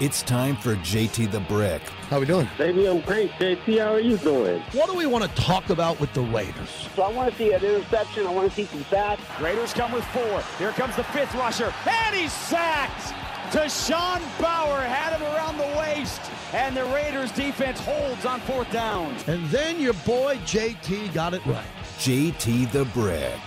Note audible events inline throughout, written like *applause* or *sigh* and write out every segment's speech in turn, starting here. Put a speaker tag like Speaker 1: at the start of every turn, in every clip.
Speaker 1: It's time for JT the Brick.
Speaker 2: How we doing?
Speaker 3: Baby, I'm great. JT, how are you doing?
Speaker 2: What do we want to talk about with the Raiders?
Speaker 3: So I want to see an interception. I want to see some sacks.
Speaker 4: Raiders come with four. Here comes the fifth rusher, and he's sacked. Deshaun Bauer had him around the waist, and the Raiders defense holds on fourth down.
Speaker 2: And then your boy JT got it right.
Speaker 1: JT the Brick.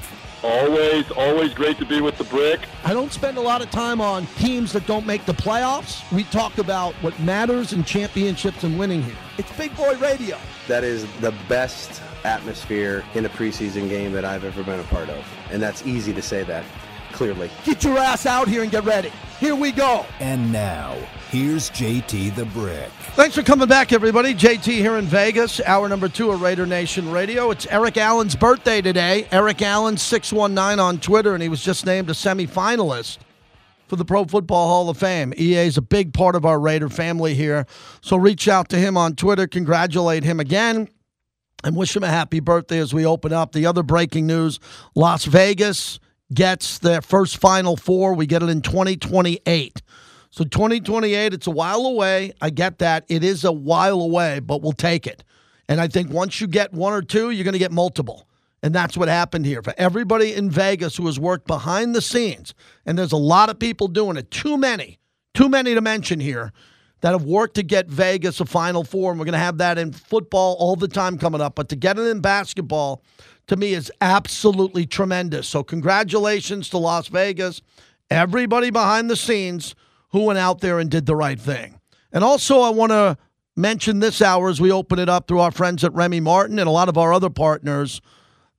Speaker 5: Always, always great to be with the brick.
Speaker 2: I don't spend a lot of time on teams that don't make the playoffs. We talk about what matters in championships and winning here. It's Big Boy Radio.
Speaker 6: That is the best atmosphere in a preseason game that I've ever been a part of. And that's easy to say that, clearly.
Speaker 2: Get your ass out here and get ready. Here we go.
Speaker 1: And now, here's JT the Brick.
Speaker 2: Thanks for coming back, everybody. JT here in Vegas, hour number two of Raider Nation Radio. It's Eric Allen's birthday today. Eric Allen, 619 on Twitter, and he was just named a semifinalist for the Pro Football Hall of Fame. EA is a big part of our Raider family here. So reach out to him on Twitter, congratulate him again, and wish him a happy birthday as we open up. The other breaking news Las Vegas gets their first Final Four. We get it in 2028. So 2028, it's a while away. I get that. It is a while away, but we'll take it. And I think once you get one or two, you're going to get multiple. And that's what happened here. For everybody in Vegas who has worked behind the scenes, and there's a lot of people doing it, too many, too many to mention here, that have worked to get Vegas a Final Four. And we're going to have that in football all the time coming up. But to get it in basketball, to me, is absolutely tremendous. So, congratulations to Las Vegas, everybody behind the scenes who went out there and did the right thing. And also, I want to mention this hour as we open it up through our friends at Remy Martin and a lot of our other partners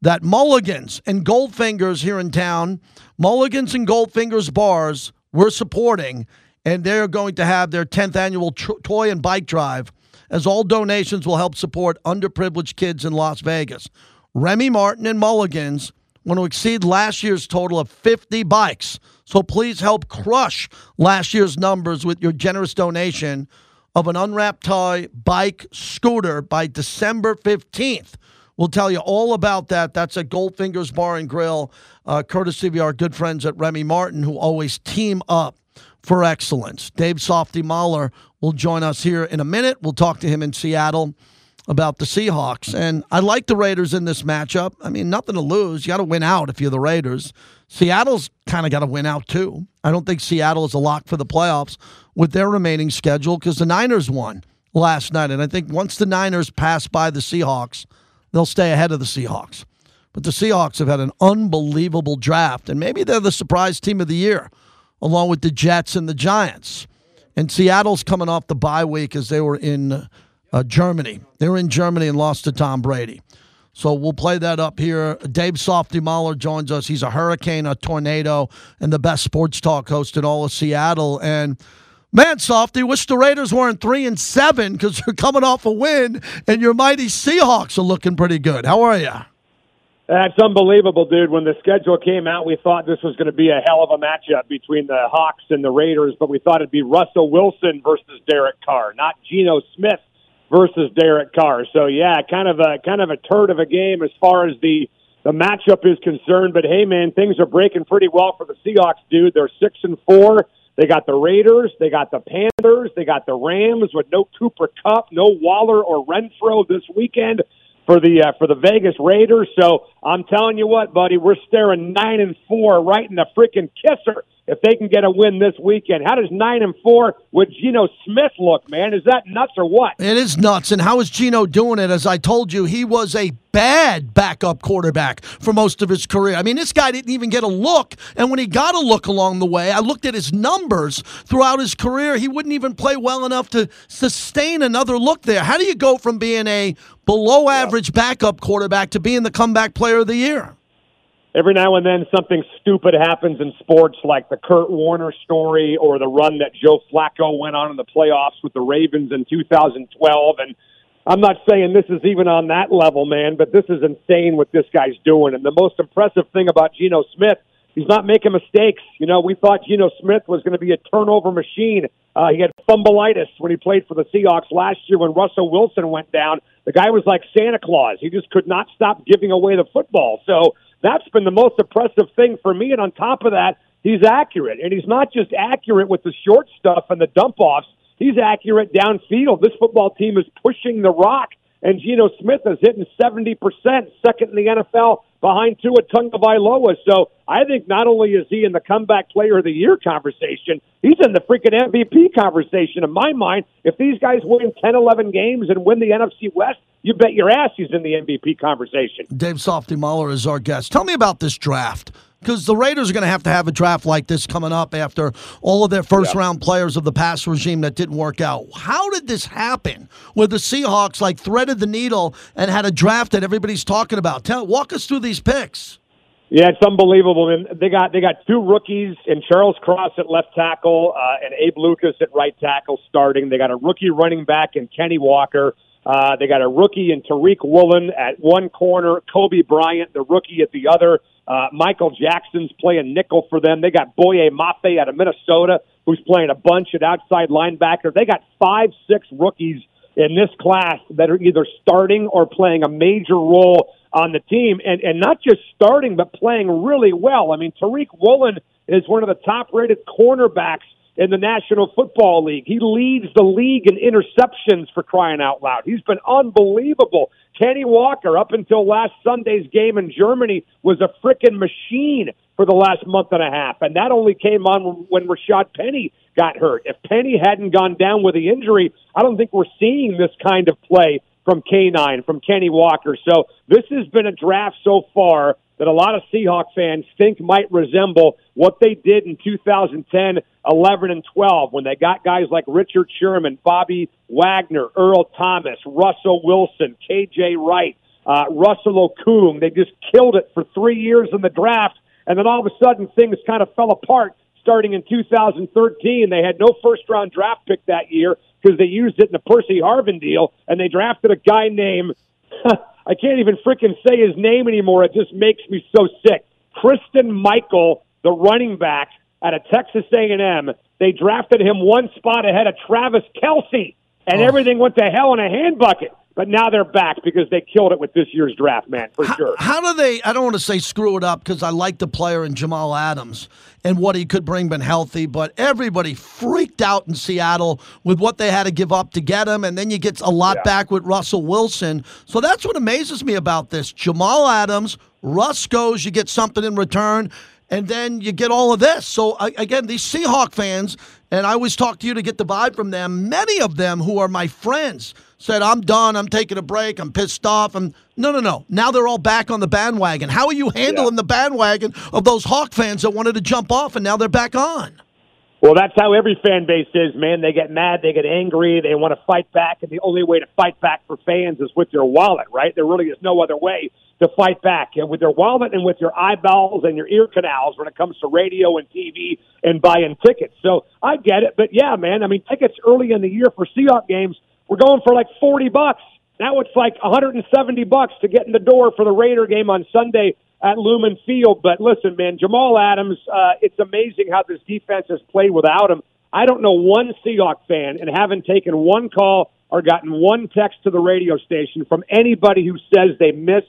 Speaker 2: that Mulligans and Goldfingers here in town, Mulligans and Goldfingers bars, we're supporting, and they're going to have their 10th annual tr- toy and bike drive, as all donations will help support underprivileged kids in Las Vegas. Remy Martin and Mulligans want to exceed last year's total of 50 bikes. So please help crush last year's numbers with your generous donation of an unwrapped toy bike scooter by December 15th. We'll tell you all about that. That's at Goldfingers Bar and Grill, uh, courtesy of our good friends at Remy Martin, who always team up for excellence. Dave Softy Mahler will join us here in a minute. We'll talk to him in Seattle about the Seahawks. And I like the Raiders in this matchup. I mean, nothing to lose. You got to win out if you're the Raiders. Seattle's kind of got to win out too. I don't think Seattle is a lock for the playoffs with their remaining schedule because the Niners won last night. And I think once the Niners pass by the Seahawks, they'll stay ahead of the Seahawks. But the Seahawks have had an unbelievable draft, and maybe they're the surprise team of the year, along with the Jets and the Giants. And Seattle's coming off the bye week as they were in uh, Germany. They were in Germany and lost to Tom Brady. So we'll play that up here. Dave Softy Mahler joins us. He's a hurricane, a tornado, and the best sports talk host in all of Seattle. And man, Softy, wish the Raiders weren't three and seven because they're coming off a win, and your mighty Seahawks are looking pretty good. How are you?
Speaker 7: That's unbelievable, dude. When the schedule came out, we thought this was going to be a hell of a matchup between the Hawks and the Raiders, but we thought it'd be Russell Wilson versus Derek Carr, not Geno Smith versus Derek Carr. So yeah, kind of a kind of a turd of a game as far as the the matchup is concerned. But hey, man, things are breaking pretty well for the Seahawks, dude. They're six and four. They got the Raiders, they got the Panthers, they got the Rams with no Cooper Kupp, no Waller or Renfrow this weekend for the uh, for the Vegas Raiders. So I'm telling you what, buddy, we're staring nine and four right in the freaking kisser if they can get a win this weekend. How does nine and four with Geno Smith look, man? Is that nuts or what?
Speaker 2: It is nuts. And how is Geno doing it? As I told you, he was a bad backup quarterback for most of his career. I mean, this guy didn't even get a look. And when he got a look along the way, I looked at his numbers throughout his career. He wouldn't even play well enough to sustain another look there. How do you go from being a below average backup quarterback to being the comeback player of the year?
Speaker 7: Every now and then something stupid happens in sports, like the Kurt Warner story or the run that Joe Flacco went on in the playoffs with the Ravens in 2012. And I'm not saying this is even on that level, man, but this is insane what this guy's doing. And the most impressive thing about Geno Smith, he's not making mistakes. You know, we thought Geno Smith was going to be a turnover machine. Uh, he had fumbleitis when he played for the Seahawks last year when Russell Wilson went down. The guy was like Santa Claus. He just could not stop giving away the football. So that's been the most impressive thing for me. And on top of that, he's accurate. And he's not just accurate with the short stuff and the dump offs. He's accurate downfield. This football team is pushing the rock, and Geno Smith is hitting 70%, second in the NFL behind Tua Tagovailoa. So I think not only is he in the comeback player of the year conversation, he's in the freaking MVP conversation. In my mind, if these guys win 10, 11 games and win the NFC West, you bet your ass he's in the MVP conversation.
Speaker 2: Dave Softy Mahler is our guest. Tell me about this draft. Because the Raiders are going to have to have a draft like this coming up after all of their first round players of the past regime that didn't work out. How did this happen where the Seahawks like threaded the needle and had a draft that everybody's talking about? Tell walk us through these picks.
Speaker 7: Yeah, it's unbelievable. And they got they got two rookies and Charles Cross at left tackle uh, and Abe Lucas at right tackle starting. They got a rookie running back in Kenny Walker. Uh, they got a rookie in Tariq Woolen at one corner, Coby Bryant, the rookie at the other. Uh, Michael Jackson's playing nickel for them. They got Boye Mafe out of Minnesota, who's playing a bunch at outside linebacker. They got five, six rookies in this class that are either starting or playing a major role on the team, and and not just starting, but playing really well. I mean, Tariq Woolen is one of the top-rated cornerbacks in the National Football League. He leads the league in interceptions for crying out loud. He's been unbelievable. Kenny Walker, up until last Sunday's game in Germany, was a frickin' machine for the last month and a half. And that only came on when Rashad Penny got hurt. If Penny hadn't gone down with the injury, I don't think we're seeing this kind of play from K9, from Kenny Walker. So this has been a draft so far that a lot of Seahawk fans think might resemble what they did in 2010, 11, and 12 when they got guys like Richard Sherman, Bobby Wagner, Earl Thomas, Russell Wilson, KJ Wright, uh, Russell Okung. They just killed it for three years in the draft, and then all of a sudden things kind of fell apart starting in 2013. They had no first round draft pick that year because they used it in the Percy Harvin deal, and they drafted a guy named *laughs* I can't even freaking say his name anymore. It just makes me so sick. Christine Michael, the running back out of Texas A&M. They drafted him one spot ahead of Travis Kelce, and oh. everything went to hell in a hand bucket. But now they're back because they killed it with this year's draft, man, for
Speaker 2: how,
Speaker 7: sure.
Speaker 2: How do they? I don't want to say screw it up because I like the player in Jamal Adams and what he could bring, been healthy. But everybody freaked out in Seattle with what they had to give up to get him, and then you get a lot yeah. back with Russell Wilson. So that's what amazes me about this: Jamal Adams, Russ goes, you get something in return and then you get all of this. So again, these Seahawk fans, and I always talk to you to get the vibe from them. Many of them who are my friends said, "I'm done. I'm taking a break. I'm pissed off." And no, no, no. Now they're all back on the bandwagon. How are you handling yeah. the bandwagon of those Hawk fans that wanted to jump off and now they're back on?
Speaker 7: Well, that's how every fan base is, man. They get mad, they get angry, they want to fight back, and the only way to fight back for fans is with your wallet, right? There really is no other way to fight back. And with your wallet and with your eyeballs and your ear canals when it comes to radio and TV and buying tickets. So I get it, but yeah, man. I mean, tickets early in the year for Seahawks games we're going for like forty bucks. Now it's like 170 bucks to get in the door for the Raider game on Sunday at Lumen Field. But listen, man, Jamal Adams, uh, it's amazing how this defense has played without him. I don't know one Seahawk fan and haven't taken one call or gotten one text to the radio station from anybody who says they miss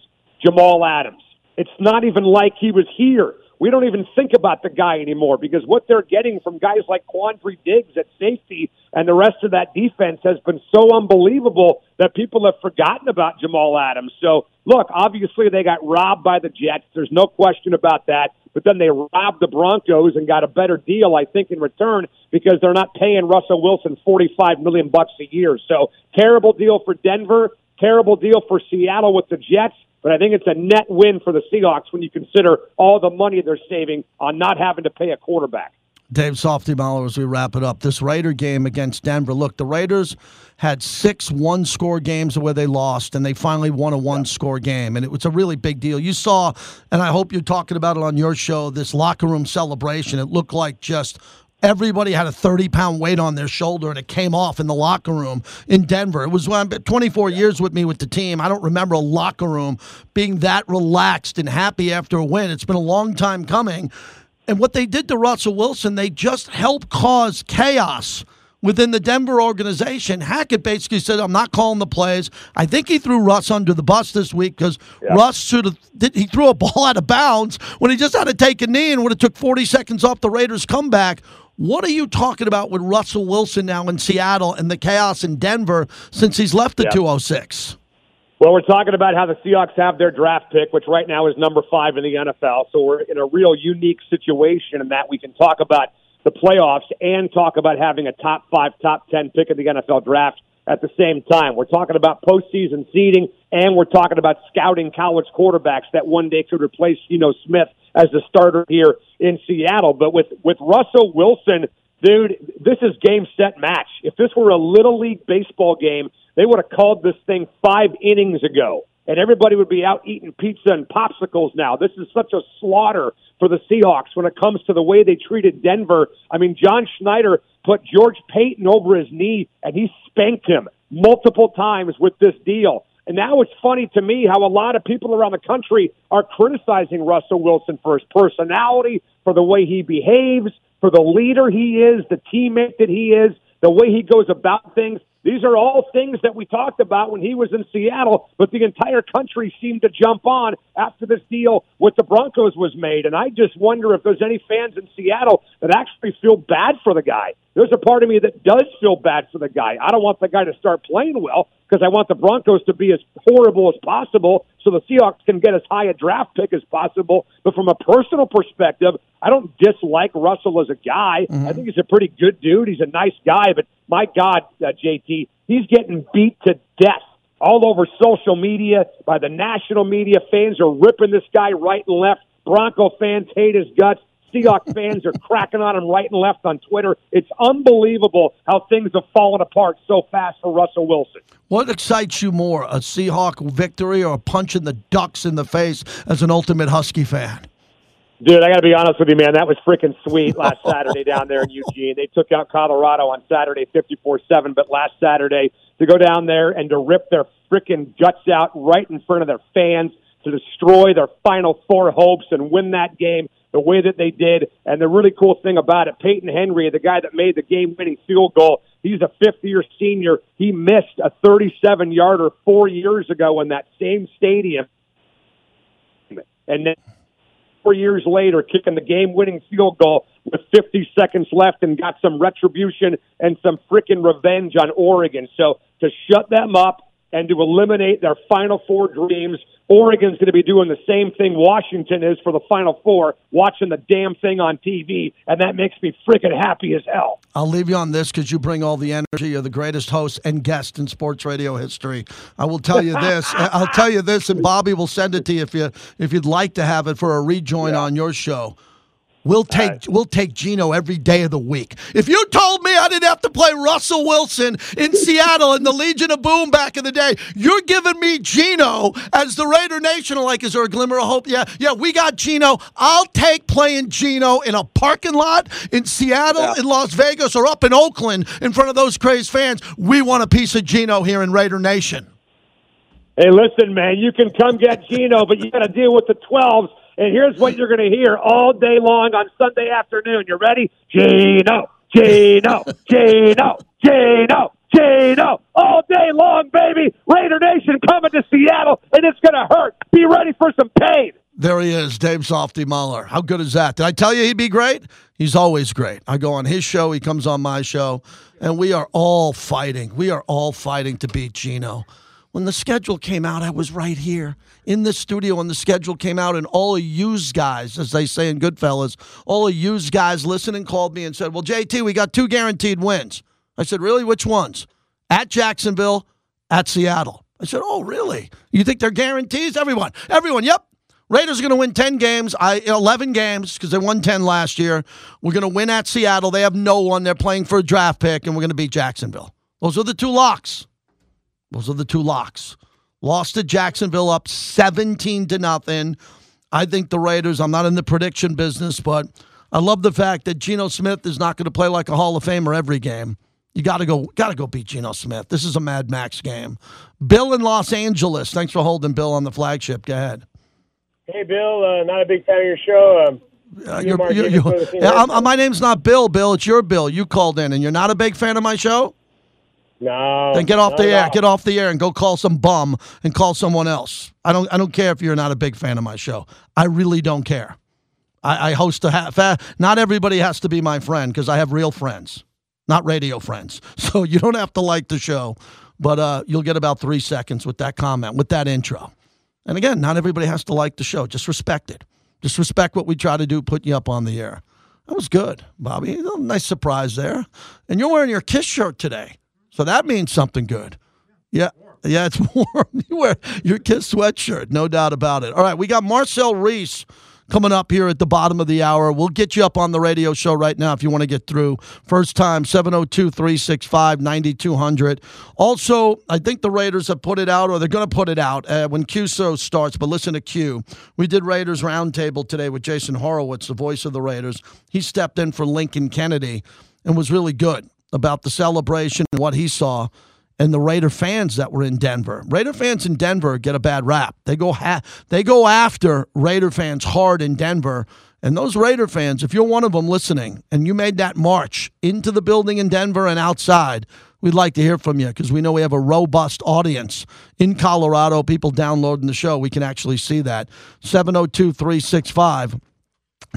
Speaker 7: Jamal Adams. It's not even like he was here. We don't even think about the guy anymore because what they're getting from guys like Quandre Diggs at safety and the rest of that defense has been so unbelievable that people have forgotten about Jamal Adams. So, look, obviously they got robbed by the Jets. There's no question about that. But then they robbed the Broncos and got a better deal, I think, in return because they're not paying Russell Wilson 45 million bucks a year. So, terrible deal for Denver, terrible deal for Seattle with the Jets. But I think it's a net win for the Seahawks when you consider all the money they're saving on not having to pay a quarterback.
Speaker 2: Dave Softy Mahler, as we wrap it up, this Raider game against Denver. Look, the Raiders had six one score games where they lost, and they finally won a one score game. And it was a really big deal. You saw, and I hope you're talking about it on your show, this locker room celebration. It looked like just everybody had a 30 pound weight on their shoulder and it came off in the locker room in Denver. It was 24 years with me with the team. I don't remember a locker room being that relaxed and happy after a win. It's been a long time coming. And what they did to Russell Wilson, they just helped cause chaos within the Denver organization. Hackett basically said, "I'm not calling the plays." I think he threw Russ under the bus this week because yeah. Russ should have. He threw a ball *laughs* out of bounds when he just had to take a knee and would have took 40 seconds off the Raiders' comeback. What are you talking about with Russell Wilson now in Seattle and the chaos in Denver since he's left the
Speaker 7: Yeah.
Speaker 2: 206?
Speaker 7: Well, we're talking about how the Seahawks have their draft pick, which right now is number five in the NFL. So we're in a real unique situation in that we can talk about the playoffs and talk about having a top five, top 10 pick in the NFL draft at the same time. We're talking about postseason seeding and we're talking about scouting college quarterbacks that one day could replace, you know, Smith as the starter here in Seattle. But with, with Russell Wilson, dude, this is game, set, match. If this were a little league baseball game, they would have called this thing five innings ago, and everybody would be out eating pizza and popsicles now. This is such a slaughter for the Seahawks when it comes to the way they treated Denver. I mean, John Schneider put George Paton over his knee, and he spanked him multiple times with this deal. And now it's funny to me how a lot of people around the country are criticizing Russell Wilson for his personality, for the way he behaves, for the leader he is, the teammate that he is, the way he goes about things. These are all things that we talked about when he was in Seattle, but the entire country seemed to jump on after this deal with the Broncos was made. And I just wonder if there's any fans in Seattle that actually feel bad for the guy. There's a part of me that does feel bad for the guy. I don't want the guy to start playing well because I want the Broncos to be as horrible as possible so the Seahawks can get as high a draft pick as possible. But from a personal perspective, I don't dislike Russell as a guy. I think he's a pretty good dude. He's a nice guy, but my God, uh, JT, he's getting beat to death all over social media by the national media. Fans are ripping this guy right and left. Bronco fans hate his guts. Seahawks fans are cracking on him right and left on Twitter. It's unbelievable how things have fallen apart so fast for Russell Wilson.
Speaker 2: What excites you more, a Seahawk victory or a punch in the Ducks in the face as an ultimate Husky fan?
Speaker 7: Dude, I got to be honest with you, man. That was freaking sweet last Saturday down there in Eugene. They took out Colorado on Saturday 54 7, but last Saturday to go down there and to rip their freaking guts out right in front of their fans, to destroy their Final Four hopes and win that game the way that they did. And the really cool thing about it, Peyton Henry, the guy that made the game winning field goal, he's a fifth year senior. He missed a 37 yarder four years ago in that same stadium. And then four years later, kicking the game-winning field goal with 50 seconds left, and got some retribution and some freaking revenge on Oregon. So to shut them up and to eliminate their Final Four dreams, Oregon's going to be doing the same thing Washington is for the Final Four, watching the damn thing on TV, and that makes me freaking happy as hell.
Speaker 2: I'll leave you on this because you bring all the energy. You're the greatest host and guest in sports radio history. I will tell you this. *laughs* I'll tell you this, and Bobby will send it to you if you if you'd like to have it for a rejoin on your show. We'll take we'll take Geno every day of the week. If you told me I didn't have to play Russell Wilson in *laughs* Seattle in the Legion of Boom back in the day, you're giving me Geno as the Raider Nation. Like, is there a glimmer of hope? Yeah, yeah, we got Geno. I'll take playing Geno in a parking lot in Seattle, in Las Vegas, or up in Oakland in front of those crazed fans. We want a piece of Geno here in Raider Nation.
Speaker 7: Hey, listen, man, you can come get Geno, but you got to deal with the 12s. And here's what you're going to hear all day long on Sunday afternoon. You ready? Geno, Geno, Geno, Geno, Geno. All day long, baby. Raider Nation coming to Seattle, and it's going to hurt. Be ready for some pain.
Speaker 2: There he is, Dave Softy Mahler. How good is that? Did I tell you he'd be great? He's always great. I go on his show, he comes on my show, and we are all fighting. We are all fighting to beat Geno. When the schedule came out, I was right here in the studio when the schedule came out, and all of yous guys, as they say in Goodfellas, all of yous guys listening called me and said, Well, JT, we got two guaranteed wins. I said, Really? Which ones? At Jacksonville, at Seattle. I said, Oh, really? You think they're guarantees? Everyone, everyone, yep. Raiders are going to win 10 games, I 11 games because they won 10 last year. We're going to win at Seattle. They have no one. They're playing for a draft pick, and we're going to beat Jacksonville. Those are the two locks. Those are the two locks. Lost to Jacksonville up 17 to nothing. I think the Raiders, I'm not in the prediction business, but I love the fact that Geno Smith is not going to play like a Hall of Famer every game. You got to go, got to go beat Geno Smith. This is a Mad Max game. Bill in Los Angeles. Thanks for holding Bill on the flagship. Go ahead.
Speaker 8: Hey, Bill. Uh, not a big fan of your show. Um,
Speaker 2: Uh,
Speaker 8: you
Speaker 2: you're- you're- you're-
Speaker 8: for the team.
Speaker 2: Yeah, I'm- my name's not Bill. Bill, it's your Bill. You called in, and you're not a big fan of my show.
Speaker 8: No.
Speaker 2: Then get off the air. Get off the air and go call some bum and call someone else. I don't. I don't care if you're not a big fan of my show. I really don't care. I, I host a half. Not everybody has to be my friend because I have real friends, not radio friends. *laughs* So you don't have to like the show, but uh, you'll get about three seconds with that comment, with that intro. And again, not everybody has to like the show. Just respect it. Just respect what we try to do, put you up on the air. That was good, Bobby. Nice surprise there. And you're wearing your Kiss shirt today. So that means something good. Yeah. Yeah, it's *laughs* warm. You wear your Kiss sweatshirt, no doubt about it. All right, we got Marcel Reese coming up here at the bottom of the hour. We'll get you up on the radio show right now if you want to get through. First time, 702 365 9200. Also, I think the Raiders have put it out, or they're going to put it out uh, when QSO starts. But listen to Q. We did Raiders Roundtable today with Jason Horowitz, the voice of the Raiders. He stepped in for Lincoln Kennedy and was really good about the celebration what he saw and the Raider fans that were in Denver. Raider fans in Denver get a bad rap. They go ha- they go after Raider fans hard in Denver. And those Raider fans, if you're one of them listening and you made that march into the building in Denver and outside, we'd like to hear from you because we know we have a robust audience in Colorado. People downloading the show, we can actually see that. 702 365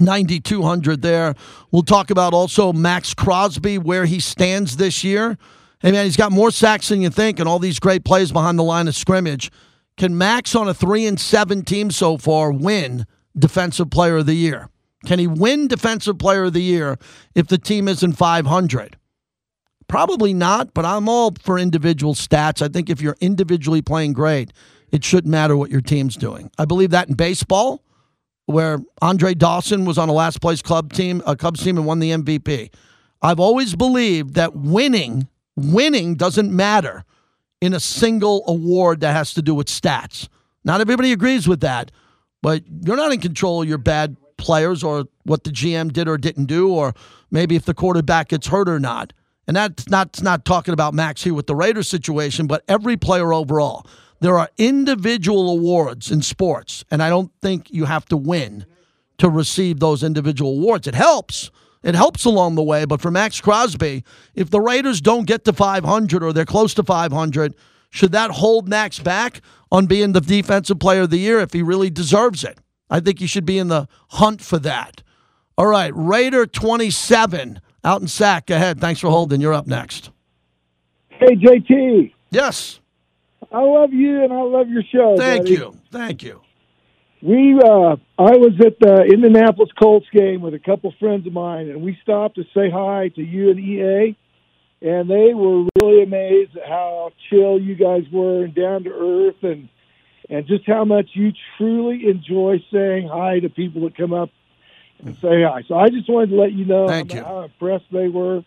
Speaker 2: 9200 there. We'll talk about also Maxx Crosby, where he stands this year. Hey, man, he's got more sacks than you think and all these great plays behind the line of scrimmage. Can Maxx, on a 3 and 7 team so far, win Defensive Player of the Year? Can he win Defensive Player of the Year if the team isn't 500? Probably not, but I'm all for individual stats. I think if you're individually playing great, it shouldn't matter what your team's doing. I believe that in baseball, where Andre Dawson was on a last place club team, a Cubs team, and won the MVP. I've always believed that winning winning doesn't matter in a single award that has to do with stats. Not everybody agrees with that, but you're not in control of your bad players or what the GM did or didn't do, or maybe if the quarterback gets hurt or not. And that's not, not talking about Maxx here with the Raiders situation, but every player overall. There are individual awards in sports, and I don't think you have to win to receive those individual awards. It helps. It helps along the way, but for Maxx Crosby, if the Raiders don't get to 500 or they're close to 500, should that hold Maxx back on being the defensive player of the year if he really deserves it? I think he should be in the hunt for that. All right, Raider 27 out in sack. Go ahead. Thanks for holding. You're up next.
Speaker 9: Hey, JT.
Speaker 2: Yes.
Speaker 9: I love you and I love your show.
Speaker 2: Thank
Speaker 9: buddy.
Speaker 2: you. Thank you.
Speaker 9: We, uh, I was at the Indianapolis Colts game with a couple friends of mine, and we stopped to say hi to you and EA, and they were really amazed at how chill you guys were and down to earth, and and just how much you truly enjoy saying hi to people that come up and say hi. So I just wanted to let you know
Speaker 2: Thank
Speaker 9: how,
Speaker 2: you.
Speaker 9: how impressed they were.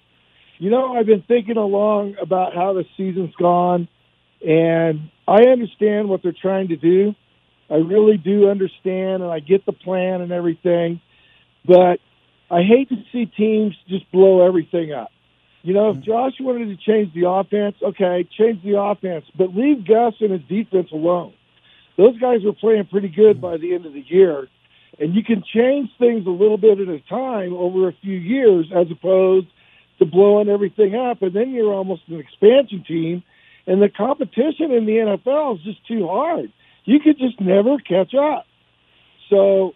Speaker 9: You know, I've been thinking along about how the season's gone, and I understand what they're trying to do. I really do understand, and I get the plan and everything, but I hate to see teams just blow everything up. You know, if mm-hmm. Josh wanted to change the offense, okay, change the offense, but leave Gus and his defense alone. Those guys were playing pretty good by the end of the year, and you can change things a little bit at a time over a few years as opposed to blowing everything up, and then you're almost an expansion team, and the competition in the NFL is just too hard you could just never catch up. So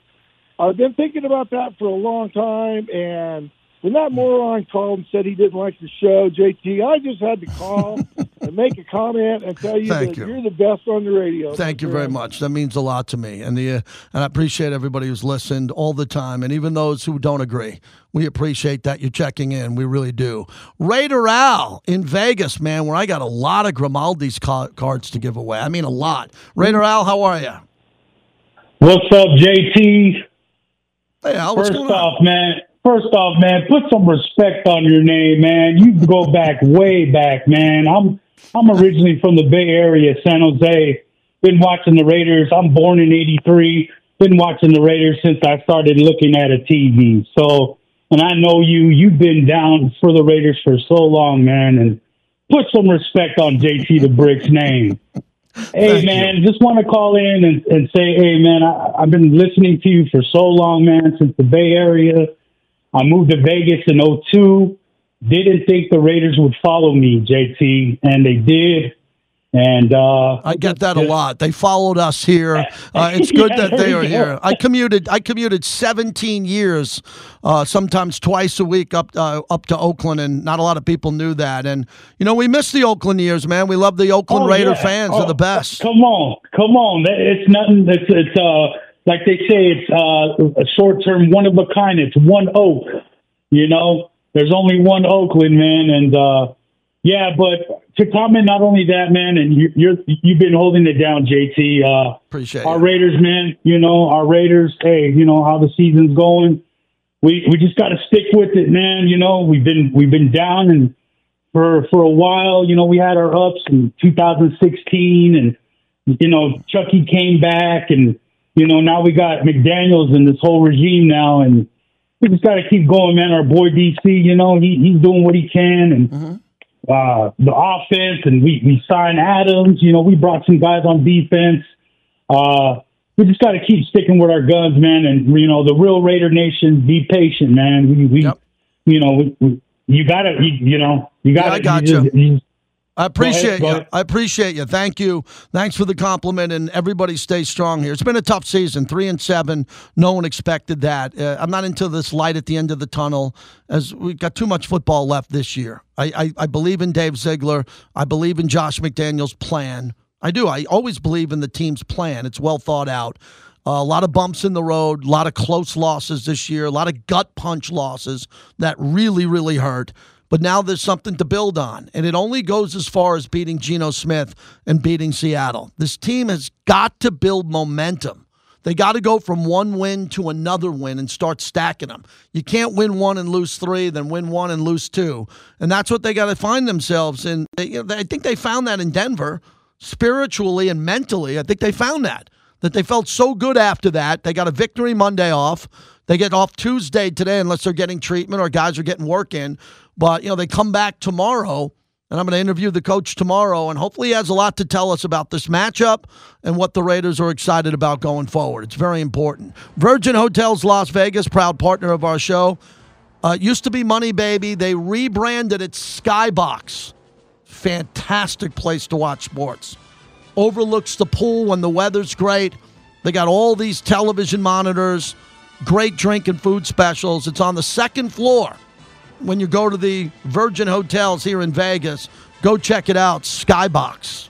Speaker 9: I've been thinking about that for a long time, and when that moron called and said he didn't like the show, JT, I just had to call *laughs* and make a comment and tell you
Speaker 2: Thank
Speaker 9: that
Speaker 2: you.
Speaker 9: are the best on the radio.
Speaker 2: Thank you very much. That means a lot to me, and the uh, and I appreciate everybody who's listened all the time, and even those who don't agree. We appreciate that you're checking in. We really do. Raider Al in Vegas, man, where I got a lot of Grimaldi's ca- cards to give away. I mean, a lot. Raider Al, how are you?
Speaker 10: What's up, JT?
Speaker 2: Hey Al, what's
Speaker 10: First
Speaker 2: going on?
Speaker 10: off, man. First off, man, put some respect on your name, man. You go back way back, man. I'm I'm originally from the Bay Area, San Jose. Been watching the Raiders. I'm born in '83. Been watching the Raiders since I started looking at a TV. So, and I know you. You've been down for the Raiders for so long, man. And put some respect on JT the Brick's name. Hey
Speaker 2: Thank
Speaker 10: man, just want to call in and, and say, hey man, I, I've been listening to you for so long, man, since the Bay Area. I moved to Vegas in '02. Didn't think the Raiders would follow me, JT, and they did. And uh,
Speaker 2: I get that a lot. They followed us here. *laughs* Uh, it's good
Speaker 10: Yeah,
Speaker 2: that they are
Speaker 10: go.
Speaker 2: here. I commuted. I commuted 17 years, uh, sometimes twice a week up uh, up to Oakland, and not a lot of people knew that. And you know, we miss the Oakland years, man. We love the Oakland
Speaker 10: Oh,
Speaker 2: Raider
Speaker 10: yeah.
Speaker 2: fans.
Speaker 10: Oh,
Speaker 2: They're the best.
Speaker 10: Come on, come on. It's nothing. It's it's uh like they say. It's uh a short term, one of a kind. It's one oak. You know, there's only one Oakland man, and uh yeah. But to comment, not only that, man, and you, you're you've been holding it down, JT. Uh,
Speaker 2: Appreciate
Speaker 10: our
Speaker 2: it.
Speaker 10: Raiders, man. You know, our Raiders. Hey, you know how the season's going. We we just got to stick with it, man. You know, we've been we've been down and for for a while. You know, we had our ups in 2016, and you know, Chucky came back, and you know, now we got McDaniels and this whole regime now, and we just got to keep going, man. Our boy DC, you know, he he's doing what he can, and uh, the offense, and we we signed Adams. You know, we brought some guys on defense. Uh, we just got to keep sticking with our guns, man. And you know, the real Raider Nation, be patient, man. We, we you know, we, we, you gotta, you, you know, you gotta.
Speaker 2: I got
Speaker 10: you.
Speaker 2: you.
Speaker 10: just- you-
Speaker 2: I appreciate you. I appreciate you. Thank you. Thanks for the compliment, and everybody stay strong here. It's been a tough season, three and seven. No one expected that. Uh, I'm not into this light at the end of the tunnel, as we've got too much football left this year. I, I, I believe in Dave Ziegler. I believe in Josh McDaniels' plan. I do. I always believe in the team's plan. It's well thought out. Uh, a lot of bumps in the road, a lot of close losses this year, a lot of gut punch losses that really, really hurt. But now there's something to build on. And it only goes as far as beating Geno Smith and beating Seattle. This team has got to build momentum. They got to go from one win to another win and start stacking them. You can't win one and lose three, then win one and lose two. And that's what they got to find themselves in. They, you know, I think they found that in Denver, spiritually and mentally. I think they found that. That they felt so good after that. They got a victory Monday off. They get off Tuesday today, unless they're getting treatment or guys are getting work in. But, you know, they come back tomorrow, and I'm going to interview the coach tomorrow, and hopefully he has a lot to tell us about this matchup and what the Raiders are excited about going forward. It's very important. Virgin Hotels Las Vegas, proud partner of our show. Uh, used to be Money Baby. They rebranded it Skybox. Fantastic place to watch sports. Overlooks the pool when the weather's great. They got all these television monitors, great drink and food specials. It's on the second floor when you go to the Virgin Hotels here in Vegas. Go check it out, Skybox.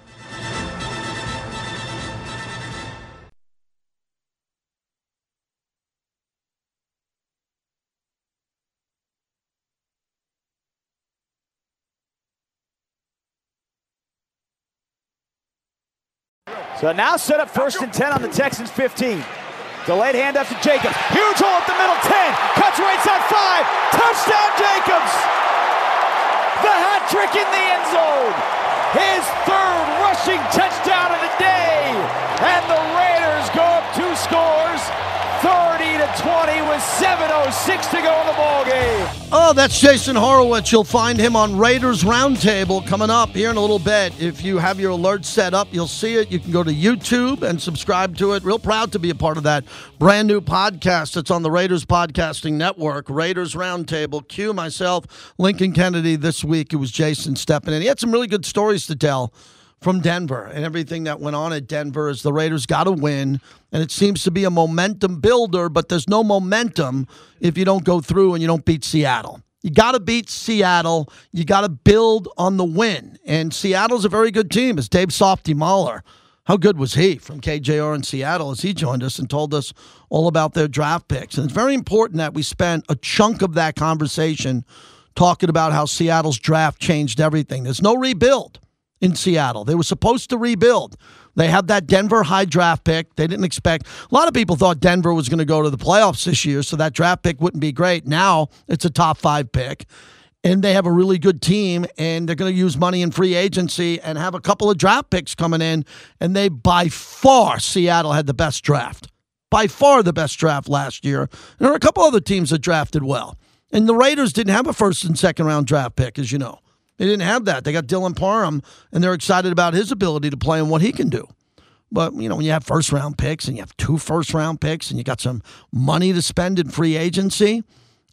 Speaker 4: So now set up first and 10 on the Texans 15. Delayed handoff to Jacobs. Huge hole at the middle, 10. Cuts right side, 5. Touchdown, Jacobs. The hat trick in the end zone. His third rushing touchdown of the day. And the 20 with 7.06 to go in the ball game.
Speaker 2: Oh, that's Jason Horowitz. You'll find him on Raiders Roundtable coming up here in a little bit. If you have your alerts set up, you'll see it. You can go to YouTube and subscribe to it. Real proud to be a part of that brand new podcast that's on the Raiders Podcasting Network, Raiders Roundtable. Q, myself, Lincoln Kennedy this week. It was Jason stepping in. He had some really good stories to tell from Denver and everything that went on at Denver as the Raiders got to win. And it seems to be a momentum builder, but there's no momentum if you don't go through and you don't beat Seattle. You got to beat Seattle. You got to build on the win. And Seattle's a very good team. As Dave Softy Mahler, how good was he from KJR in Seattle as he joined us and told us all about their draft picks? And it's very important that we spent a chunk of that conversation talking about how Seattle's draft changed everything. There's no rebuild in Seattle. They were supposed to rebuild. They had that Denver high draft pick. They didn't expect. A lot of people thought Denver was going to go to the playoffs this year, so that draft pick wouldn't be great. Now it's a top five pick, and they have a really good team, and they're going to use money in free agency and have a couple of draft picks coming in. And they, by far, Seattle had the best draft. By far the best draft last year. There are a couple other teams that drafted well. And the Raiders didn't have a first and second round draft pick, as you know. They didn't have that. They got Dylan Parham, and they're excited about his ability to play and what he can do. But, you know, when you have first round picks and you have two first round picks and you got some money to spend in free agency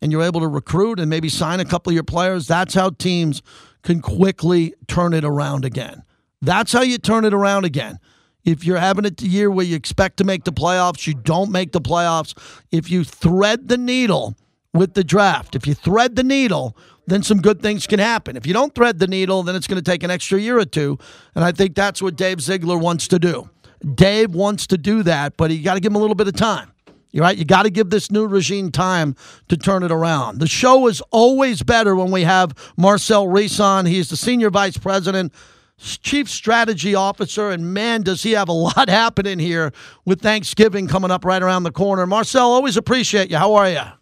Speaker 2: and you're able to recruit and maybe sign a couple of your players, that's how teams can quickly turn it around again. That's how you turn it around again. If you're having a year where you expect to make the playoffs, you don't make the playoffs. If you thread the needle with the draft, if you thread the needle, then some good things can happen. If you don't thread the needle, then it's going to take an extra year or two. And I think that's what Dave Ziegler wants to do. Dave wants to do that, but you got to give him a little bit of time. You're right. You got to give this new regime time to turn it around. The show is always better when we have Marcel Reese on. He's the senior vice president, chief strategy officer, and man, does he have a *laughs* lot happening here with Thanksgiving coming up right around the corner. Marcel, always appreciate you. How are you?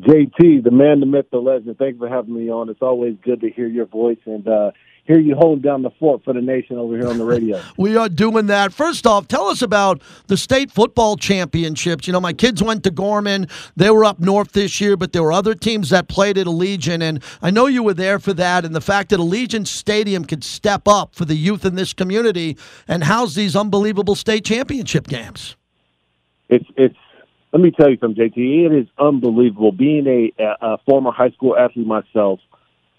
Speaker 11: JT, the man, the myth, the legend. Thanks for having me on. It's always good to hear your voice and uh, hear you hold down the fort for the nation over here on the radio. *laughs*
Speaker 2: we are doing that. First off, tell us about the state football championships. You know, my kids went to Gorman. They were up north this year, but there were other teams that played at Allegiant, and I know you were there for that. And the fact that Allegiant Stadium could step up for the youth in this community and house these unbelievable state championship games.
Speaker 11: It's it's let me tell you something, JT. It is unbelievable. Being a, a former high school athlete myself,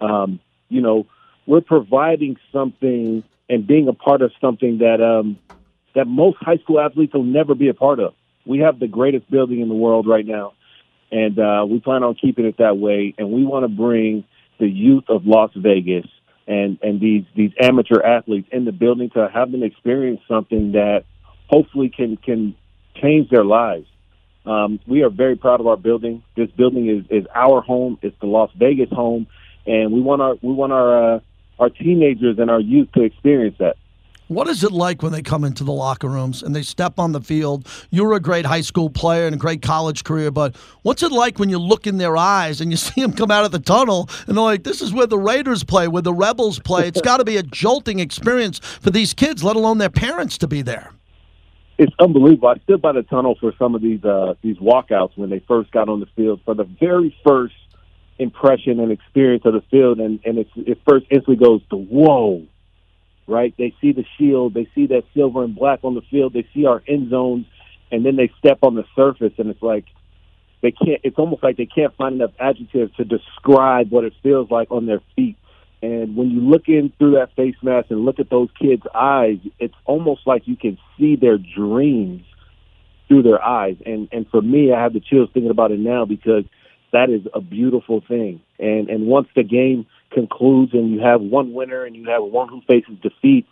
Speaker 11: um, you know, we're providing something and being a part of something that um, that most high school athletes will never be a part of. We have the greatest building in the world right now, and uh, we plan on keeping it that way. And we want to bring the youth of Las Vegas and and these these amateur athletes in the building to have them experience something that hopefully can can change their lives. Um, we are very proud of our building. This building is, is our home. It's the Las Vegas home, and we want our we want our uh, our teenagers and our youth to experience that.
Speaker 2: What is it like when they come into the locker rooms and they step on the field? You were a great high school player and a great college career, but what's it like when you look in their eyes and you *laughs* see them come out of the tunnel and they're like, this is where the Raiders play, where the Rebels play? It's *laughs* got to be a jolting experience for these kids, let alone their parents to be there
Speaker 11: it's unbelievable. I stood by the tunnel for some of these uh, these walkouts when they first got on the field for the very first impression and experience of the field, and and it's, it first instantly goes to whoa, right? They see the shield, they see that silver and black on the field, they see our end zones, and then they step on the surface, and it's like they can't. It's almost like they can't find enough adjectives to describe what it feels like on their feet and when you look in through that face mask and look at those kids' eyes, it's almost like you can see their dreams through their eyes. And and for me, I have the chills thinking about it now because that is a beautiful thing. And and once the game concludes and you have one winner and you have one who faces defeat,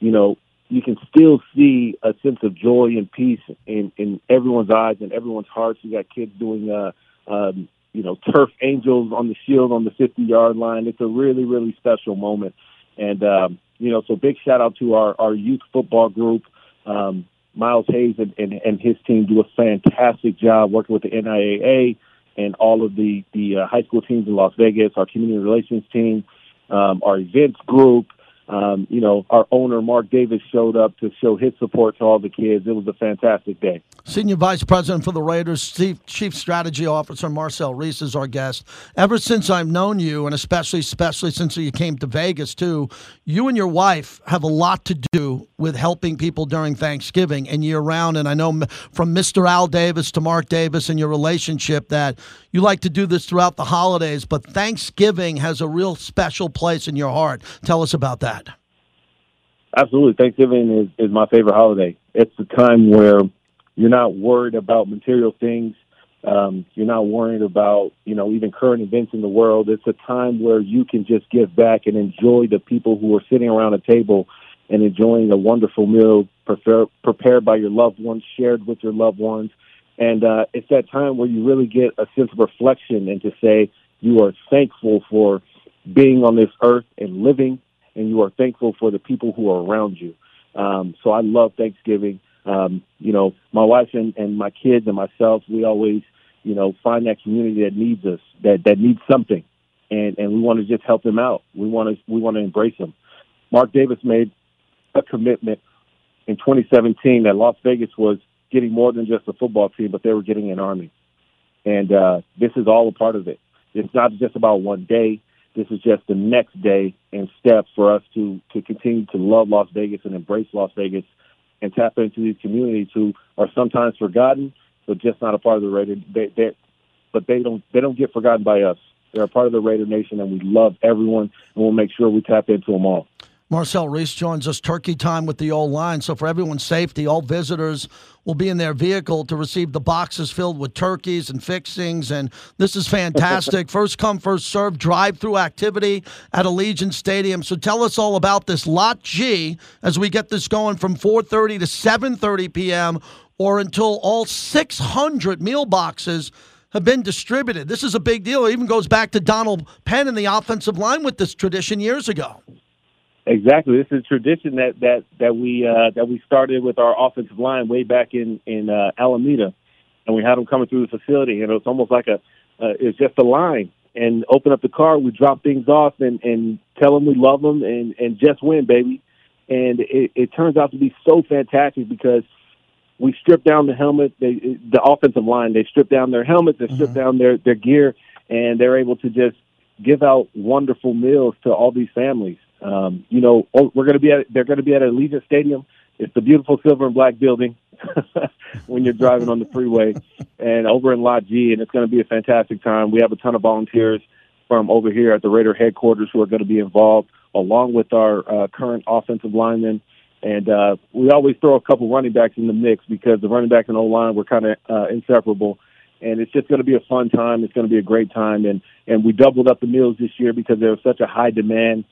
Speaker 11: you know, you can still see a sense of joy and peace in in everyone's eyes and everyone's hearts. You got kids doing uh um you know, turf angels on the shield on the 50 yard line. It's a really, really special moment. And, um, you know, so big shout out to our, our youth football group. Um, Miles Hayes and, and, and his team do a fantastic job working with the NIAA and all of the, the uh, high school teams in Las Vegas, our community relations team, um, our events group, um, you know, our owner, Mark Davis, showed up to show his support to all the kids. It was a fantastic day.
Speaker 2: Senior Vice President for the Raiders, Chief, Chief Strategy Officer Marcel Reese is our guest. Ever since I've known you, and especially especially since you came to Vegas too, you and your wife have a lot to do with helping people during Thanksgiving and year round. And I know from Mr. Al Davis to Mark Davis and your relationship that you like to do this throughout the holidays, but Thanksgiving has a real special place in your heart. Tell us about that.
Speaker 11: Absolutely. Thanksgiving is, is my favorite holiday. It's the time where you're not worried about material things. Um, you're not worried about, you know, even current events in the world. It's a time where you can just give back and enjoy the people who are sitting around a table and enjoying a wonderful meal prefer, prepared by your loved ones, shared with your loved ones. And uh, it's that time where you really get a sense of reflection and to say you are thankful for being on this earth and living, and you are thankful for the people who are around you. Um, so I love Thanksgiving. Um, you know, my wife and, and my kids and myself, we always, you know, find that community that needs us, that that needs something, and and we want to just help them out. We want to we want to embrace them. Mark Davis made a commitment in 2017 that Las Vegas was getting more than just a football team, but they were getting an army. And uh, this is all a part of it. It's not just about one day. This is just the next day and step for us to to continue to love Las Vegas and embrace Las Vegas and tap into these communities who are sometimes forgotten, but just not a part of the Raider. They, they, but they don't they don't get forgotten by us. They're a part of the Raider Nation, and we love everyone, and we'll make sure we tap into them all.
Speaker 2: Marcel Reese joins us turkey time with the old line. So, for everyone's safety, all visitors will be in their vehicle to receive the boxes filled with turkeys and fixings. And this is fantastic. *laughs* first come, first serve drive through activity at Allegiant Stadium. So, tell us all about this Lot G as we get this going from 4:30 to 7:30 p.m. or until all 600 meal boxes have been distributed. This is a big deal. It even goes back to Donald Penn and the offensive line with this tradition years ago.
Speaker 11: Exactly. This is a tradition that that that we uh, that we started with our offensive line way back in in uh, Alameda, and we had them coming through the facility, and it was almost like a uh, it's just a line. And open up the car, we drop things off, and and tell them we love them, and and just win, baby. And it, it turns out to be so fantastic because we strip down the helmet, they, the offensive line, they strip down their helmets, they strip mm-hmm. down their their gear, and they're able to just give out wonderful meals to all these families. Um, you know, oh, we're going to be at they're going to be at Allegiant Stadium. It's the beautiful silver and black building *laughs* when you're driving on the freeway, and over in Lot G, and it's going to be a fantastic time. We have a ton of volunteers from over here at the Raider headquarters who are going to be involved, along with our uh, current offensive linemen. And uh, we always throw a couple running backs in the mix because the running backs and O line were kind of uh, inseparable and it's just going to be a fun time. It's going to be a great time, and and we doubled up the meals this year because there was such a high demand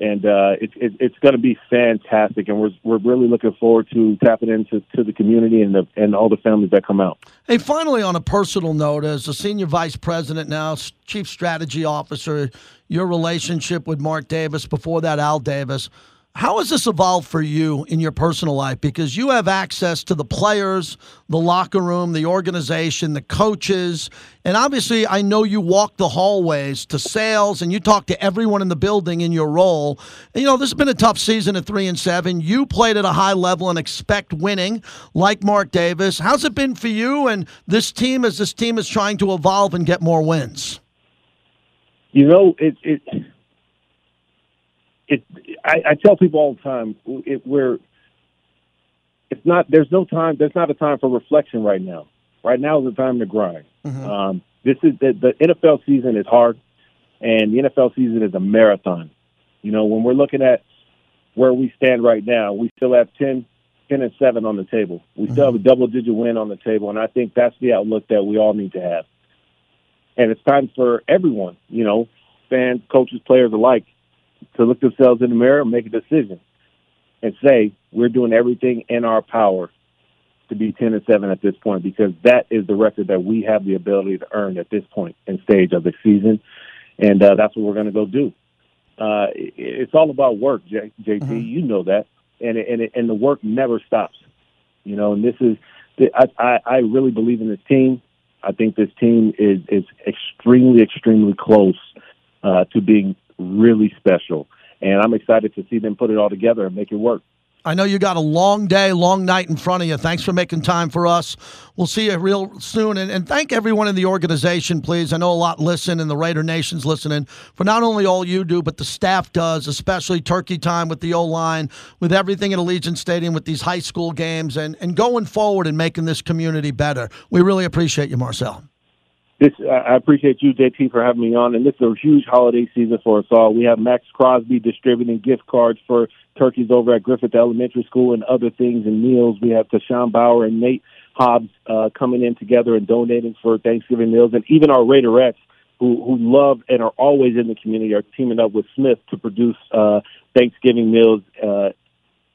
Speaker 11: and uh, it, it, it's going to be fantastic. And we're we're really looking forward to tapping into to the community and the, and all the families that come out.
Speaker 2: Hey, finally, on a personal note, as a senior vice president now, chief strategy officer, your relationship with Mark Davis before that, Al Davis. How has this evolved for you in your personal life? Because you have access to the players, the locker room, the organization, the coaches. And obviously, I know you walk the hallways to sales and you talk to everyone in the building in your role. And, you know, this has been a tough season at three and seven. You played at a high level and expect winning, like Mark Davis. How's it been for you and this team as this team is trying to evolve and get more wins?
Speaker 11: You know, it, it it I, I tell people all the time it, we're it's not there's no time there's not a time for reflection right now. Right now is the time to grind. Mm-hmm. Um, this is the, the NFL season is hard, and the NFL season is a marathon. You know, when we're looking at where we stand right now, we still have 10, 10 and seven on the table. We mm-hmm. still have a double digit win on the table, and I think that's the outlook that we all need to have. And it's time for everyone, you know, fans, coaches, players alike, to look themselves in the mirror and make a decision and say we're doing everything in our power to be 10 and 7 at this point because that is the record that we have the ability to earn at this point in stage of the season. And uh, that's what we're going to go do. Uh, it's all about work J- jt mm-hmm. you know that. And it, and it, and the work never stops. You know and this is I, I, I really believe in this team. I think this team is is extremely extremely close uh, to being really special. And I'm excited to see them put it all together and make it work.
Speaker 2: I know you got a long day, long night in front of you. Thanks for making time for us. We'll see you real soon. And, and, thank everyone in the organization, please. I know a lot listen and the Raider Nation's listening for not only all you do, but the staff does, especially turkey time with the O line, with everything at Allegiant Stadium, with these high school games, and, and going forward and making this community better. We really appreciate you, Marcel
Speaker 11: this I appreciate you, JT, for having me on. And this is a huge holiday season for us all. We have Maxx Crosby distributing gift cards for turkeys over at Griffith Elementary School and other things and meals. We have Tashawn Bauer and Nate Hobbs uh, coming in together and donating for Thanksgiving meals, and even our Raiderettes who who love and are always in the community are teaming up with Smith to produce uh, Thanksgiving meals. Uh,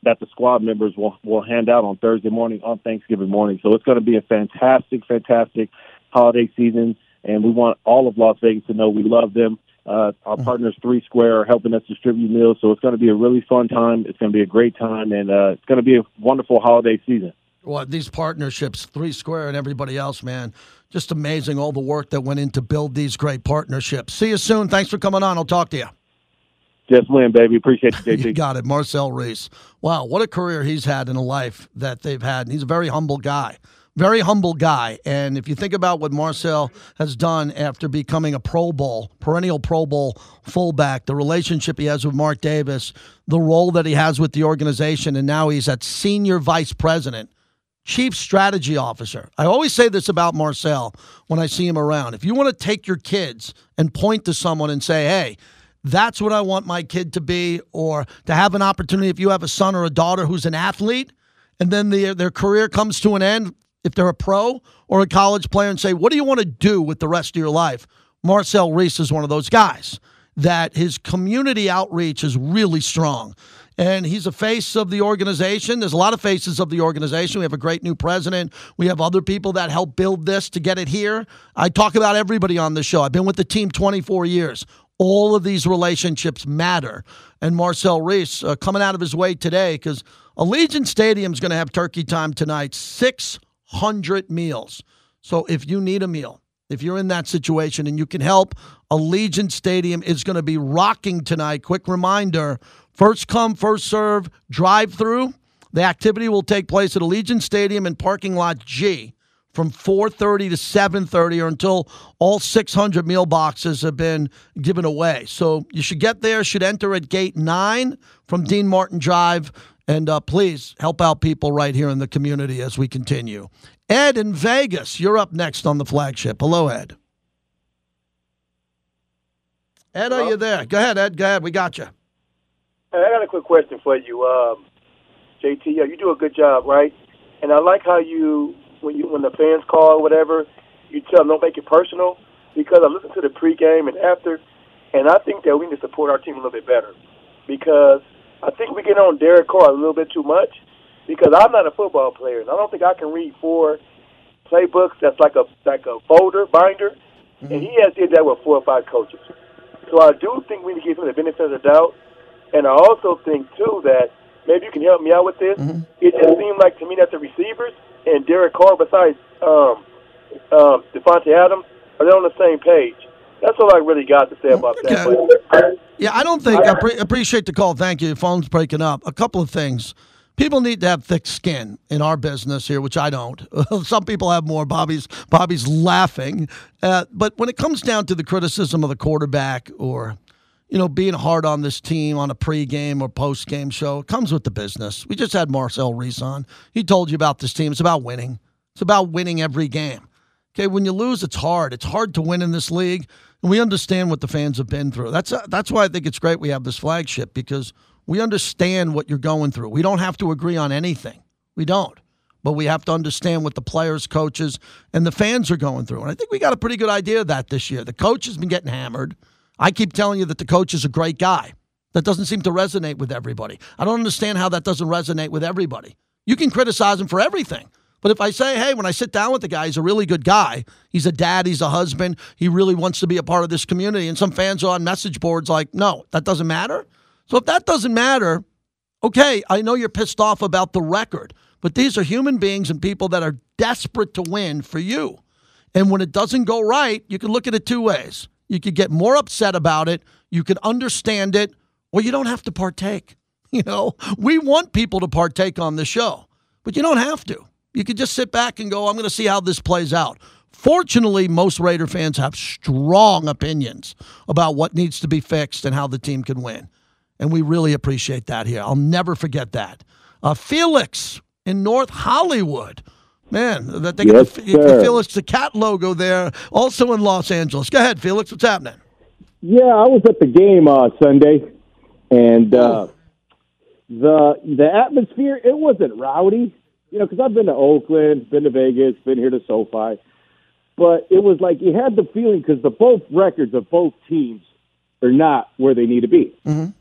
Speaker 11: that the squad members will will hand out on Thursday morning on Thanksgiving morning. So it's going to be a fantastic, fantastic holiday season, and we want all of Las Vegas to know we love them. Uh, our mm-hmm. partners, Three Square, are helping us distribute meals, so it's going to be a really fun time. It's going to be a great time, and uh, it's going to be a wonderful holiday season.
Speaker 2: Well, these partnerships, Three Square and everybody else, man, just amazing all the work that went in to build these great partnerships. See you soon. Thanks for coming on. I'll talk to you.
Speaker 11: Just win, baby. Appreciate you, *laughs* JT.
Speaker 2: you got it. Marcel Reese. Wow, what a career he's had in a life that they've had. And He's a very humble guy very humble guy. And if you think about what Marcel has done after becoming a Pro Bowl, perennial Pro Bowl fullback, the relationship he has with Mark Davis, the role that he has with the organization, and now he's at senior vice president, chief strategy officer. I always say this about Marcel when I see him around. If you want to take your kids and point to someone and say, hey, That's what I want my kid to be, or to have an opportunity. If you have a son or a daughter who's an athlete, and then the, their career comes to an end, if they're a pro or a college player, and say, What do you want to do with the rest of your life? Marcel Reese is one of those guys that his community outreach is really strong. And he's a face of the organization. There's a lot of faces of the organization. We have a great new president. We have other people that help build this to get it here. I talk about everybody on the show. I've been with the team 24 years. All of these relationships matter. And Marcel Reese uh, coming out of his way today because Allegiant Stadium is going to have turkey time tonight 600 meals. So if you need a meal, if you're in that situation and you can help, Allegiant Stadium is going to be rocking tonight. Quick reminder first come, first serve, drive through. The activity will take place at Allegiant Stadium in parking lot G from 4:30 to 7:30 or until all 600 meal boxes have been given away. So you should get there, should enter at gate 9 from Dean Martin Drive and uh, please help out people right here in the community as we continue. Ed in Vegas, you're up next on the flagship. Hello, Ed. Ed, are you there? Go ahead, Ed. Go ahead. We got you.
Speaker 12: Hey, I got a quick question for you, um, JT. You do a good job, right? And I like how you, when you when the fans call or whatever, you tell them don't make it personal because I listen to the pregame and after, and I think that we need to support our team a little bit better because I think we get on Derek Carr a little bit too much because I'm not a football player and I don't think I can read four playbooks that's like a like a folder binder, mm-hmm. and he has did that with four or five coaches. So I do think we need to give him the benefit of the doubt, and I also think too that maybe you can help me out with this. Mm-hmm. It just seemed like to me that the receivers and Derek Carr, besides um, um, Davante Adams, are they on the same page? That's all I really got to say about okay. that.
Speaker 2: Yeah, I don't think I pre- appreciate the call. Thank you. Your phone's breaking up. A couple of things. People need to have thick skin in our business here, which I don't. *laughs* Some people have more. Bobby's Bobby's laughing, uh, but when it comes down to the criticism of the quarterback or you know, being hard on this team on a pregame or postgame show. It comes with the business. We just had Marcel Reese on. He told you about this team. It's about winning. It's about winning every game. Okay, when you lose, it's hard. It's hard to win in this league, and we understand what the fans have been through. That's uh, that's why I think it's great we have this flagship because we understand what you're going through. We don't have to agree on anything. We don't. But we have to understand what the players, coaches, and the fans are going through. And I think we got a pretty good idea of that this year. The coach has been getting hammered. I keep telling you that the coach is a great guy. That doesn't seem to resonate with everybody. I don't understand how that doesn't resonate with everybody. You can criticize him for everything. But if I say, hey, when I sit down with the guy, he's a really good guy. He's a dad, he's a husband, he really wants to be a part of this community. And some fans are on message boards like, no, that doesn't matter. So if that doesn't matter, okay, I know you're pissed off about the record, but these are human beings and people that are desperate to win for you. And when it doesn't go right, you can look at it two ways. You could get more upset about it, you could understand it, or you don't have to partake. *laughs* You know, we want people to partake on the show, but you don't have to. You could just sit back and go, I'm going to see how this plays out. Fortunately, most Raider fans have strong opinions about what needs to be fixed and how the team can win. And we really appreciate that here. I'll never forget that. Uh, Felix in North Hollywood. Man, that they yes, get the, the Felix the cat logo there, also in Los Angeles. Go ahead, Felix. What's happening?
Speaker 11: Yeah, I was at the game uh, Sunday, and uh, the the atmosphere it wasn't rowdy, you know, because I've been to Oakland, been to Vegas, been here to SoFi, but it was like you had the feeling because the both records of both teams are not where they need to be.
Speaker 2: Mm-hmm.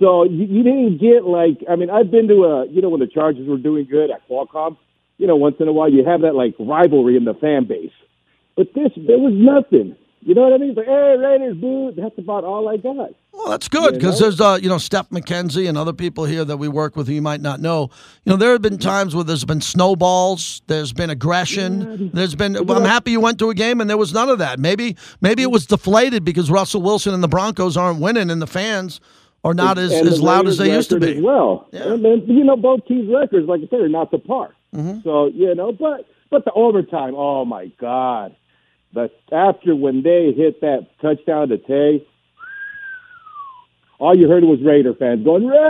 Speaker 11: So you, you didn't get like I mean I've been to a you know when the Chargers were doing good at Qualcomm, you know once in a while you have that like rivalry in the fan base, but this there was nothing. You know what I mean? It's like, hey, Raiders, dude. That's about all I got.
Speaker 2: Well, that's good because you know? there's, uh, you know, Steph McKenzie and other people here that we work with who you might not know. You know, there have been times where there's been snowballs, there's been aggression, there's been. Well, I'm happy you went to a game and there was none of that. Maybe, maybe it was deflated because Russell Wilson and the Broncos aren't winning and the fans are not as, as loud as they used to be.
Speaker 11: Well, yeah. and then you know both teams' records, like I said, are not the par.
Speaker 2: Mm-hmm.
Speaker 11: So you know, but but the overtime, oh my god! But after when they hit that touchdown to Tay, all you heard was Raider fans going Raiders.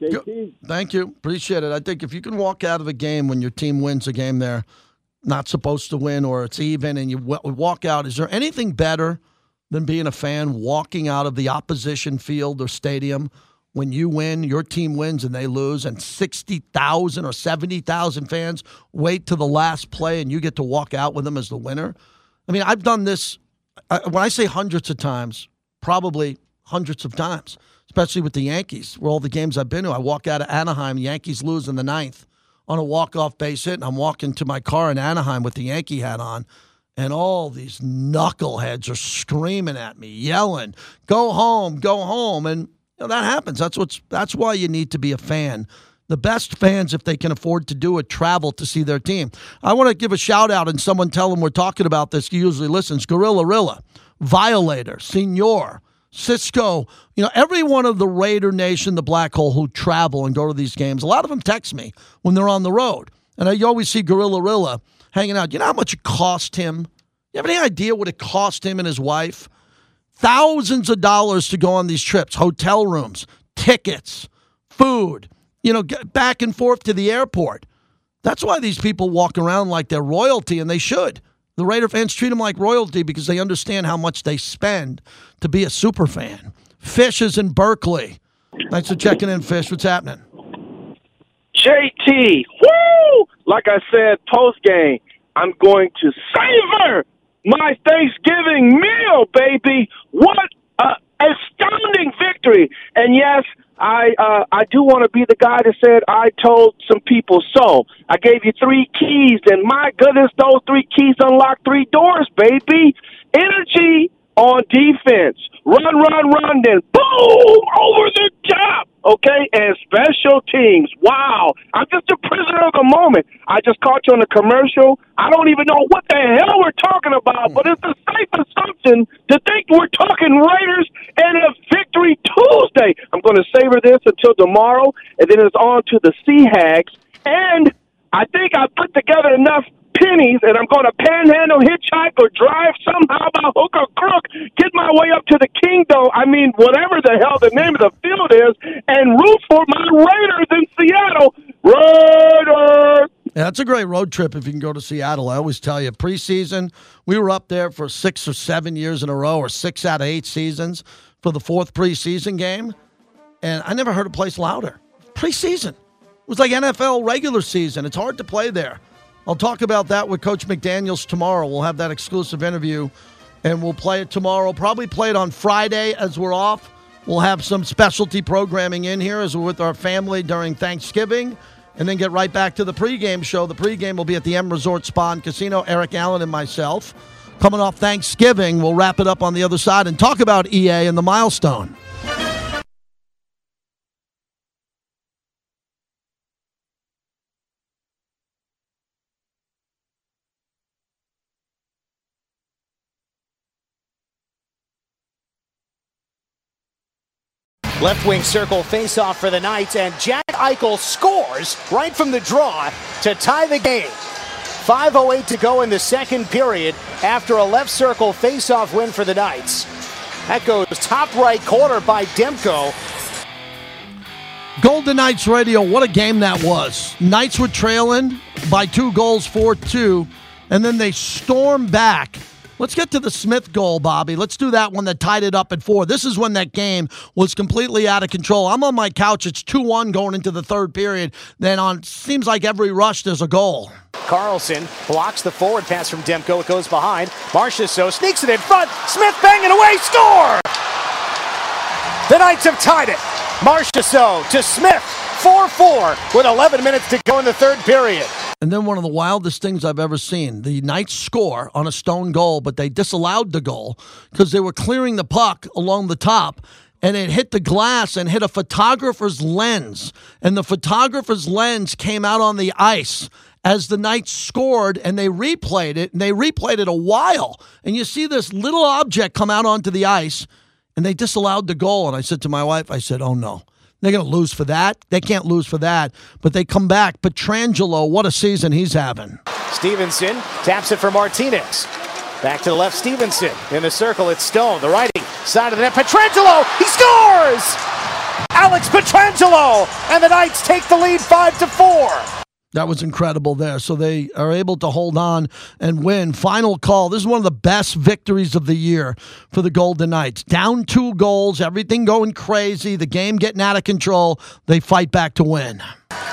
Speaker 11: JT.
Speaker 2: Thank you, appreciate it. I think if you can walk out of a game when your team wins a game, they're not supposed to win or it's even, and you walk out, is there anything better? than being a fan walking out of the opposition field or stadium when you win, your team wins and they lose, and 60,000 or 70,000 fans wait to the last play and you get to walk out with them as the winner? I mean, I've done this, when I say hundreds of times, probably hundreds of times, especially with the Yankees, where all the games I've been to, I walk out of Anaheim, Yankees lose in the ninth on a walk-off base hit, and I'm walking to my car in Anaheim with the Yankee hat on, and all these knuckleheads are screaming at me, yelling, "Go home, go home!" And you know, that happens. That's what's. That's why you need to be a fan. The best fans, if they can afford to do it, travel to see their team. I want to give a shout out and someone tell them we're talking about this. He usually listens. Gorilla Rilla, Violator, Senor, Cisco, you know, every one of the Raider Nation, the Black Hole, who travel and go to these games, a lot of them text me when they're on the road. And I, you always see Gorilla Rilla hanging out. You know how much it cost him? You have any idea what it cost him and his wife? Thousands of dollars to go on these trips, hotel rooms, tickets, food, you know, back and forth to the airport. That's why these people walk around like they're royalty, and they should. The Raider fans treat them like royalty because they understand how much they spend to be a super fan. Fish is in Berkeley. Thanks for checking in, Fish. What's happening?
Speaker 13: JT, woo! Like I said, post game, I'm going to savor my Thanksgiving meal, baby. What a astounding victory! And yes, I uh, I do want to be the guy that said I told some people so. I gave you three keys, and my goodness, those three keys unlock three doors, baby. Energy on defense. Run, run, run, then boom over the top. Okay, and special teams. Wow, I'm just a prisoner of the moment. I just caught you on a commercial. I don't even know what the hell we're talking about, but it's a safe assumption to think we're talking Raiders and a victory Tuesday. I'm going to savor this until tomorrow, and then it's on to the Seahawks. And I think I put together enough pennies and I'm going to panhandle, hitchhike, or drive somehow by hook or crook, get my way up to the kingdom. I mean, whatever the hell the name of the field is, and root for my Raiders in Seattle. Raiders!
Speaker 2: Yeah, that's a great road trip if you can go to Seattle. I always tell you, preseason, we were up there for six or seven years in a row, or six out of eight seasons for the fourth preseason game. And I never heard a place louder. Preseason. Was like NFL regular season. It's hard to play there. I'll talk about that with Coach McDaniels tomorrow. We'll have that exclusive interview and we'll play it tomorrow. Probably play it on Friday as we're off. We'll have some specialty programming in here as we're with our family during Thanksgiving and then get right back to the pregame show. The pregame will be at the M Resort Spa and Casino. Eric Allen and myself. Coming off Thanksgiving, we'll wrap it up on the other side and talk about EA and the milestone.
Speaker 14: Left wing circle face off for the Knights, and Jack Eichel scores right from the draw to tie the game. 5.08 to go in the second period after a left circle face off win for the Knights. That goes top right corner by Demko.
Speaker 2: Golden Knights Radio, what a game that was. Knights were trailing by two goals, 4 2, and then they storm back Let's get to the Smith goal, Bobby. Let's do that one that tied it up at four. This is when that game was completely out of control. I'm on my couch. It's 2 1 going into the third period. Then on seems like every rush there's a goal.
Speaker 14: Karlsson blocks the forward pass from Demko. It goes behind. Marchessault sneaks it in front. Smith banging away. Score! The Knights have tied it. Marchessault to Smith. 4 4 with 11 minutes to go in the third period.
Speaker 2: And then one of the wildest things I've ever seen the Knights score on a stone goal, but they disallowed the goal because they were clearing the puck along the top and it hit the glass and hit a photographer's lens. And the photographer's lens came out on the ice as the Knights scored and they replayed it and they replayed it a while. And you see this little object come out onto the ice and they disallowed the goal. And I said to my wife, I said, oh no. They're going to lose for that. They can't lose for that. But they come back. Pietrangelo, what a season he's having.
Speaker 14: Stephenson taps it for Martinez. Back to the left, Stephenson. In the circle, it's Stone. The righty side of the net. Pietrangelo, he scores! Alex Pietrangelo! And the Knights take the lead 5 to 4.
Speaker 2: That was incredible there. So they are able to hold on and win. Final call. This is one of the best victories of the year for the Golden Knights. Down two goals, everything going crazy, the game getting out of control. They fight back to win.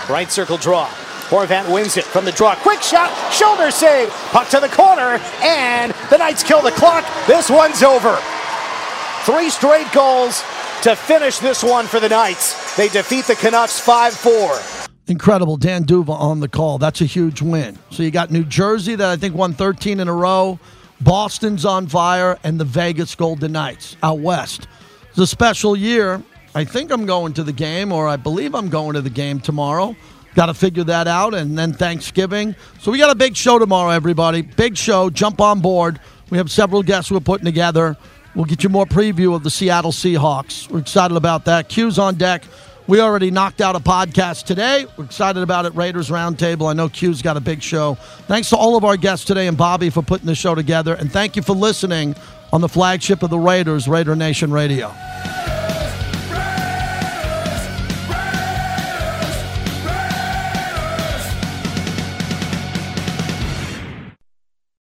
Speaker 14: Right circle draw. Horvat wins it from the draw. Quick shot, shoulder save, puck to the corner, and the Knights kill the clock. This one's over. Three straight goals to finish this one for the Knights. They defeat the Canucks 5 4.
Speaker 2: Incredible. Dan D'Uva on the call. That's a huge win. So you got New Jersey that I think won 13 in a row. Boston's on fire, and the Vegas Golden Knights out west. It's a special year. I think I'm going to the game, or I believe I'm going to the game tomorrow. Got to figure that out, and then Thanksgiving. So we got a big show tomorrow, everybody. Big show. Jump on board. We have several guests we're putting together. We'll get you more preview of the Seattle Seahawks. We're excited about that. Q's on deck. We already knocked out a podcast today. We're excited about it. Raiders Roundtable. I know Q's got a big show. Thanks to all of our guests today and Bobby for putting the show together. And thank you for listening on the flagship of the Raiders, Raider Nation Radio.